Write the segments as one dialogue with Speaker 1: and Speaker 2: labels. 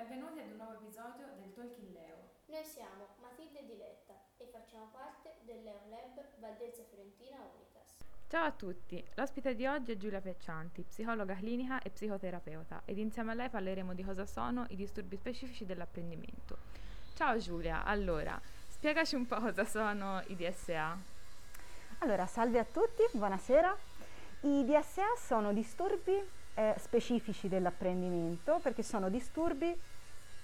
Speaker 1: benvenuti ad un nuovo episodio del Talking Leo.
Speaker 2: Noi siamo Matilde e Diletta e facciamo parte del Leo Lab Valdelsa Fiorentina Unitas.
Speaker 3: Ciao a tutti, l'ospite di oggi è Giulia Peccianti, psicologa clinica e psicoterapeuta ed insieme a lei parleremo di cosa sono i disturbi specifici dell'apprendimento. Ciao Giulia, allora, spiegaci un po' cosa sono i DSA.
Speaker 4: Allora, salve a tutti, buonasera. I DSA sono disturbi eh, specifici dell'apprendimento perché sono disturbi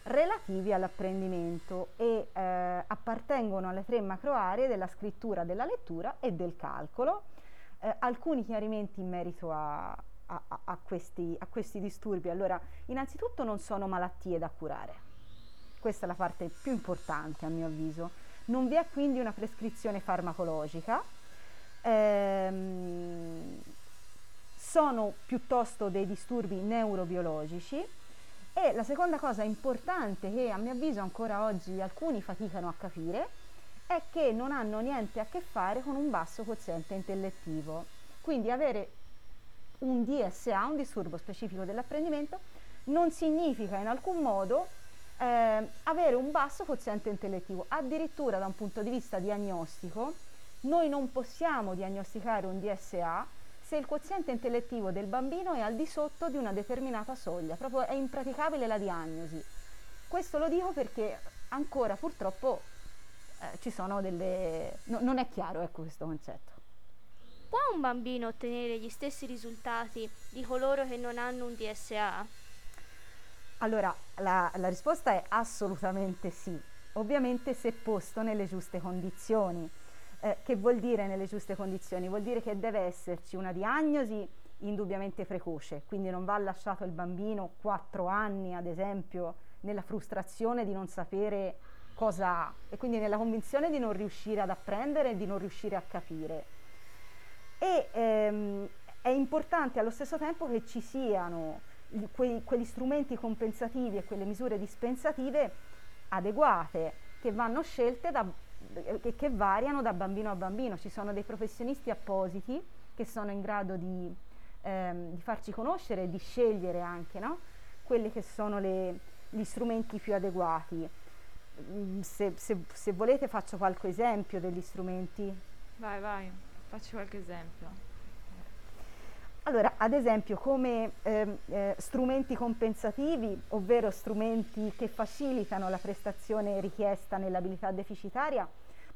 Speaker 4: relativi all'apprendimento e eh, appartengono alle tre macro aree della scrittura, della lettura e del calcolo. Eh, alcuni chiarimenti in merito a, a, a, questi, a questi disturbi. Allora, innanzitutto non sono malattie da curare. Questa è la parte più importante a mio avviso. Non vi è quindi una prescrizione farmacologica. Ehm, sono piuttosto dei disturbi neurobiologici e la seconda cosa importante che a mio avviso ancora oggi alcuni faticano a capire è che non hanno niente a che fare con un basso quoziente intellettivo. Quindi avere un DSA, un disturbo specifico dell'apprendimento, non significa in alcun modo eh, avere un basso quoziente intellettivo. Addirittura da un punto di vista diagnostico, noi non possiamo diagnosticare un DSA se il quoziente intellettivo del bambino è al di sotto di una determinata soglia, proprio è impraticabile la diagnosi. Questo lo dico perché ancora purtroppo eh, ci sono delle... No, non è chiaro ecco questo concetto.
Speaker 2: Può un bambino ottenere gli stessi risultati di coloro che non hanno un DSA?
Speaker 4: Allora, la, la risposta è assolutamente sì, ovviamente se posto nelle giuste condizioni. Eh, che vuol dire nelle giuste condizioni? Vuol dire che deve esserci una diagnosi indubbiamente precoce, quindi non va lasciato il bambino 4 anni, ad esempio, nella frustrazione di non sapere cosa ha e quindi nella convinzione di non riuscire ad apprendere e di non riuscire a capire. E ehm, è importante allo stesso tempo che ci siano quei, quegli strumenti compensativi e quelle misure dispensative adeguate che vanno scelte da che, che, variano da bambino a bambino. Ci sono dei professionisti appositi che sono in grado di, ehm, di farci conoscere e di scegliere anche no? quelli che sono le, gli strumenti più adeguati. Mm, se, se, se volete faccio qualche esempio degli strumenti.
Speaker 3: Vai, vai, faccio qualche esempio.
Speaker 4: Allora, ad esempio, come eh, eh, strumenti compensativi, ovvero strumenti che facilitano la prestazione richiesta nell'abilità deficitaria,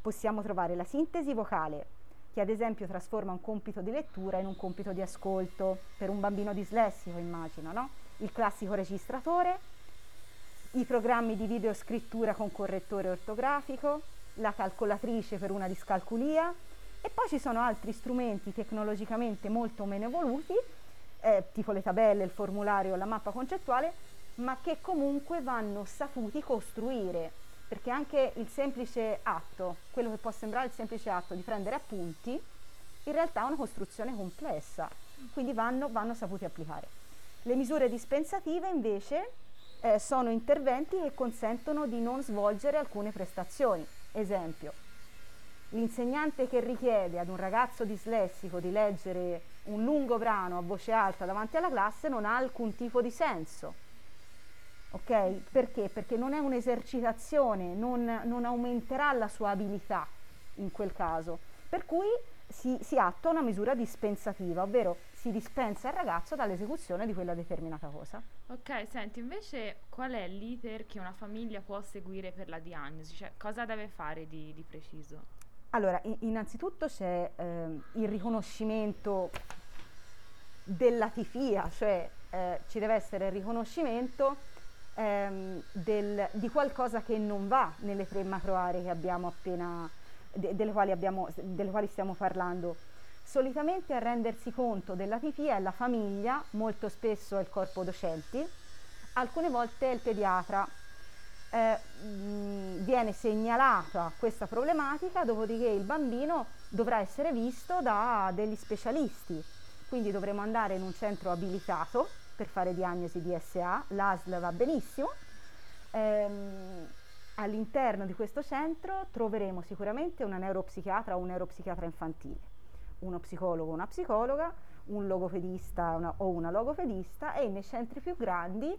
Speaker 4: possiamo trovare la sintesi vocale, che ad esempio trasforma un compito di lettura in un compito di ascolto per un bambino dislessico, immagino, no? Il classico registratore, i programmi di videoscrittura con correttore ortografico, la calcolatrice per una discalculia, e poi ci sono altri strumenti tecnologicamente molto meno evoluti, eh, tipo le tabelle, il formulario, la mappa concettuale, ma che comunque vanno saputi costruire, perché anche il semplice atto, quello che può sembrare il semplice atto di prendere appunti, in realtà è una costruzione complessa, quindi vanno, vanno saputi applicare. Le misure dispensative invece eh, sono interventi che consentono di non svolgere alcune prestazioni. Esempio, l'insegnante che richiede ad un ragazzo dislessico di leggere un lungo brano a voce alta davanti alla classe non ha alcun tipo di senso. Ok? Perché? Perché non è un'esercitazione, non, non aumenterà la sua abilità in quel caso. Per cui si, si, attua una misura dispensativa, ovvero si dispensa il ragazzo dall'esecuzione di quella determinata cosa.
Speaker 3: Ok, senti, invece qual è l'iter che una famiglia può seguire per la diagnosi? Cioè, cosa deve fare di, di preciso?
Speaker 4: Allora, innanzitutto c'è eh, il riconoscimento della tifia, cioè eh, ci deve essere il riconoscimento ehm, del, di qualcosa che non va nelle tre macro aree che abbiamo appena, de, delle, quali abbiamo, delle quali stiamo parlando. Solitamente a rendersi conto della tifia è la famiglia, molto spesso è il corpo docenti, alcune volte è il pediatra eh, mh, viene segnalata questa problematica, dopodiché il bambino dovrà essere visto da degli specialisti. Quindi dovremo andare in un centro abilitato per fare diagnosi di SA, l'ASL va benissimo. Ehm, all'interno di questo centro troveremo sicuramente una neuropsichiatra o un neuropsichiatra infantile, uno psicologo o una psicologa, un logopedista una, o una logopedista e nei centri più grandi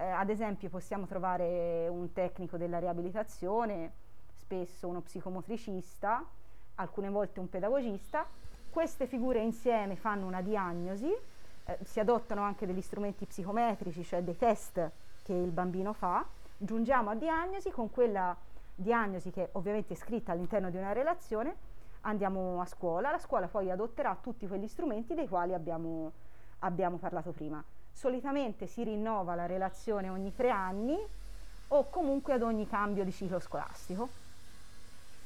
Speaker 4: Eh, ad esempio possiamo trovare un tecnico della riabilitazione, spesso uno psicomotricista, alcune volte un pedagogista. Queste figure insieme fanno una diagnosi, eh, si adottano anche degli strumenti psicometrici, cioè dei test che il bambino fa, giungiamo a diagnosi con quella diagnosi che ovviamente è scritta all'interno di una relazione, andiamo a scuola, la scuola poi adotterà tutti quegli strumenti dei quali abbiamo, abbiamo parlato prima. Solitamente si rinnova la relazione ogni tre anni o comunque ad ogni cambio di ciclo scolastico.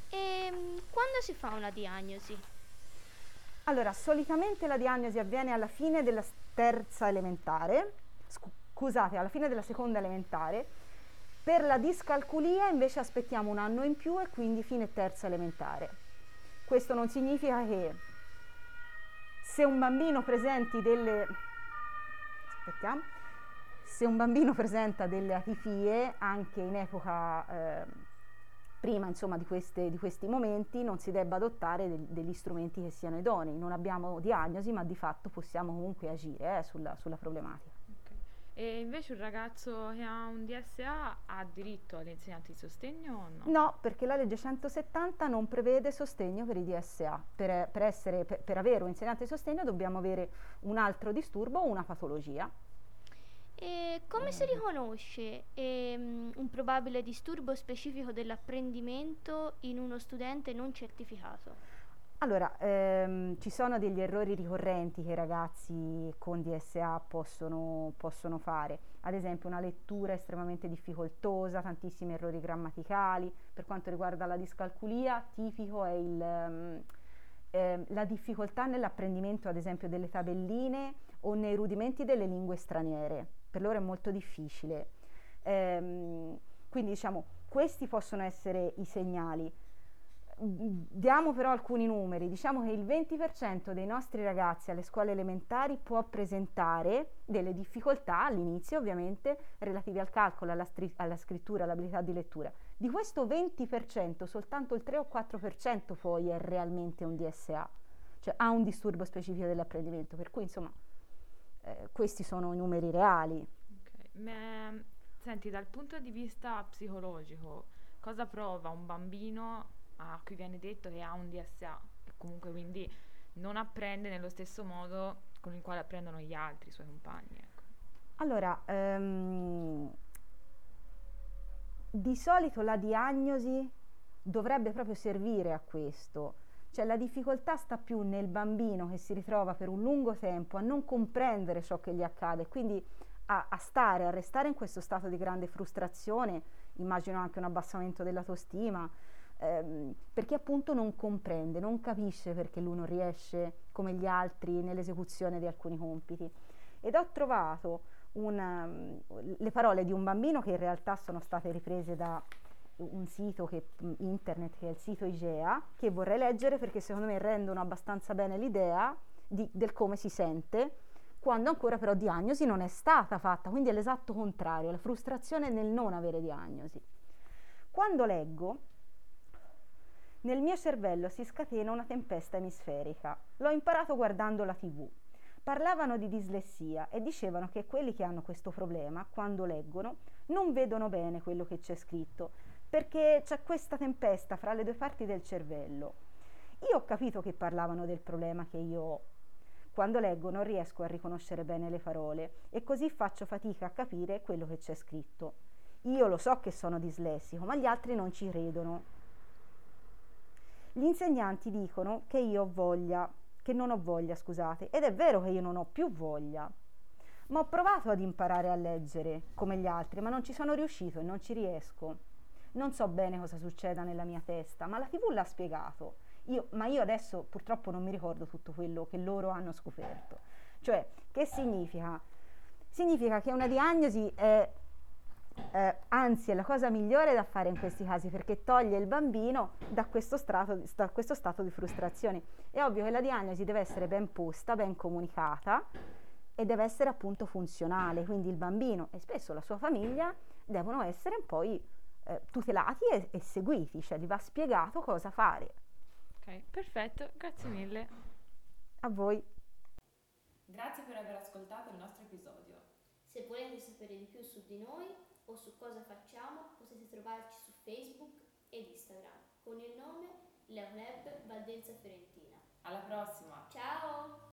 Speaker 2: E mm, quando si fa una diagnosi?
Speaker 4: Allora, solitamente la diagnosi avviene alla fine della terza elementare, scusate, alla fine della seconda elementare. Per la discalculia invece aspettiamo un anno in più e quindi fine terza elementare. Questo non significa che se un bambino presenti delle aspettiamo, se un bambino presenta delle atifie anche in epoca eh, prima insomma, di, queste, di, questi momenti non si debba adottare del, degli strumenti che siano idonei, non abbiamo diagnosi ma di fatto possiamo comunque agire eh, sulla, sulla, problematica.
Speaker 3: Okay. E invece un ragazzo che ha un DSA ha diritto all'insegnante di sostegno o no?
Speaker 4: No, perché la legge 170 non prevede sostegno per i DSA. Per, per, essere, per, per avere un insegnante di sostegno dobbiamo avere un altro disturbo o una patologia.
Speaker 2: E come si riconosce ehm, un probabile disturbo specifico dell'apprendimento in uno studente non certificato?
Speaker 4: Allora, ehm, ci sono degli errori ricorrenti che i ragazzi con DSA possono, possono, fare, ad esempio una lettura estremamente difficoltosa, tantissimi errori grammaticali, per quanto riguarda la discalculia tipico è il, ehm, eh, la difficoltà nell'apprendimento ad esempio delle tabelline o nei rudimenti delle lingue straniere per loro è molto difficile. Ehm, quindi diciamo, questi possono essere i segnali. Diamo però alcuni numeri, diciamo che il 20% dei nostri ragazzi alle scuole elementari può presentare delle difficoltà all'inizio ovviamente relative al calcolo, alla, stri- alla scrittura, all'abilità di lettura. Di questo 20% soltanto il 3 o 4% poi è realmente un DSA, cioè ha un disturbo specifico dell'apprendimento, per cui insomma eh, questi sono i numeri reali.
Speaker 3: Okay. Ma, senti, dal punto di vista psicologico, cosa prova un bambino a cui viene detto che ha un DSA e comunque quindi non apprende nello stesso modo con il quale apprendono gli altri i suoi compagni? Ecco.
Speaker 4: Allora, um, di solito la diagnosi dovrebbe proprio servire a questo cioè la difficoltà sta più nel bambino che si ritrova per un lungo tempo a non comprendere ciò che gli accade, quindi a, a stare, a restare in questo stato di grande frustrazione, immagino anche un abbassamento dell'autostima, ehm, perché appunto non comprende, non capisce perché lui non riesce come gli altri nell'esecuzione di alcuni compiti. Ed ho trovato una, le parole di un bambino che in realtà sono state riprese da un sito che, internet che è il sito IGEA che vorrei leggere perché secondo me rendono abbastanza bene l'idea di, del come si sente quando ancora però diagnosi non è stata fatta, quindi è l'esatto contrario, la frustrazione nel non avere diagnosi. Quando leggo, nel mio cervello si scatena una tempesta emisferica. L'ho imparato guardando la tv. Parlavano di dislessia e dicevano che quelli che hanno questo problema, quando leggono, non vedono bene quello che c'è scritto, perché c'è questa tempesta fra le due parti del cervello. Io ho capito che parlavano del problema che io ho. Quando leggo non riesco a riconoscere bene le parole e così faccio fatica a capire quello che c'è scritto. Io lo so che sono dislessico, ma gli altri non ci credono. Gli insegnanti dicono che io ho voglia, che non ho voglia, scusate, ed è vero che io non ho più voglia. Ma ho provato ad imparare a leggere come gli altri, ma non ci sono riuscito e non ci riesco non so bene cosa succeda nella mia testa, ma la TV l'ha spiegato. Io, ma io adesso purtroppo non mi ricordo tutto quello che loro hanno scoperto. Cioè, che significa? Significa che una diagnosi è, eh, anzi, è la cosa migliore da fare in questi casi perché toglie il bambino da questo, strato, da questo stato di frustrazione. È ovvio che la diagnosi deve essere ben posta, ben comunicata e deve essere appunto funzionale, quindi il bambino e spesso la sua famiglia devono essere poi eh, tutelati e, e, seguiti, cioè gli va spiegato cosa fare.
Speaker 3: Ok, perfetto, grazie mille.
Speaker 4: A voi.
Speaker 1: Grazie per aver ascoltato il nostro episodio.
Speaker 2: Se volete sapere di più su di noi o su cosa facciamo, potete trovarci su Facebook ed Instagram con il nome Leonel Valdenza Fiorentina. Alla prossima! Ciao!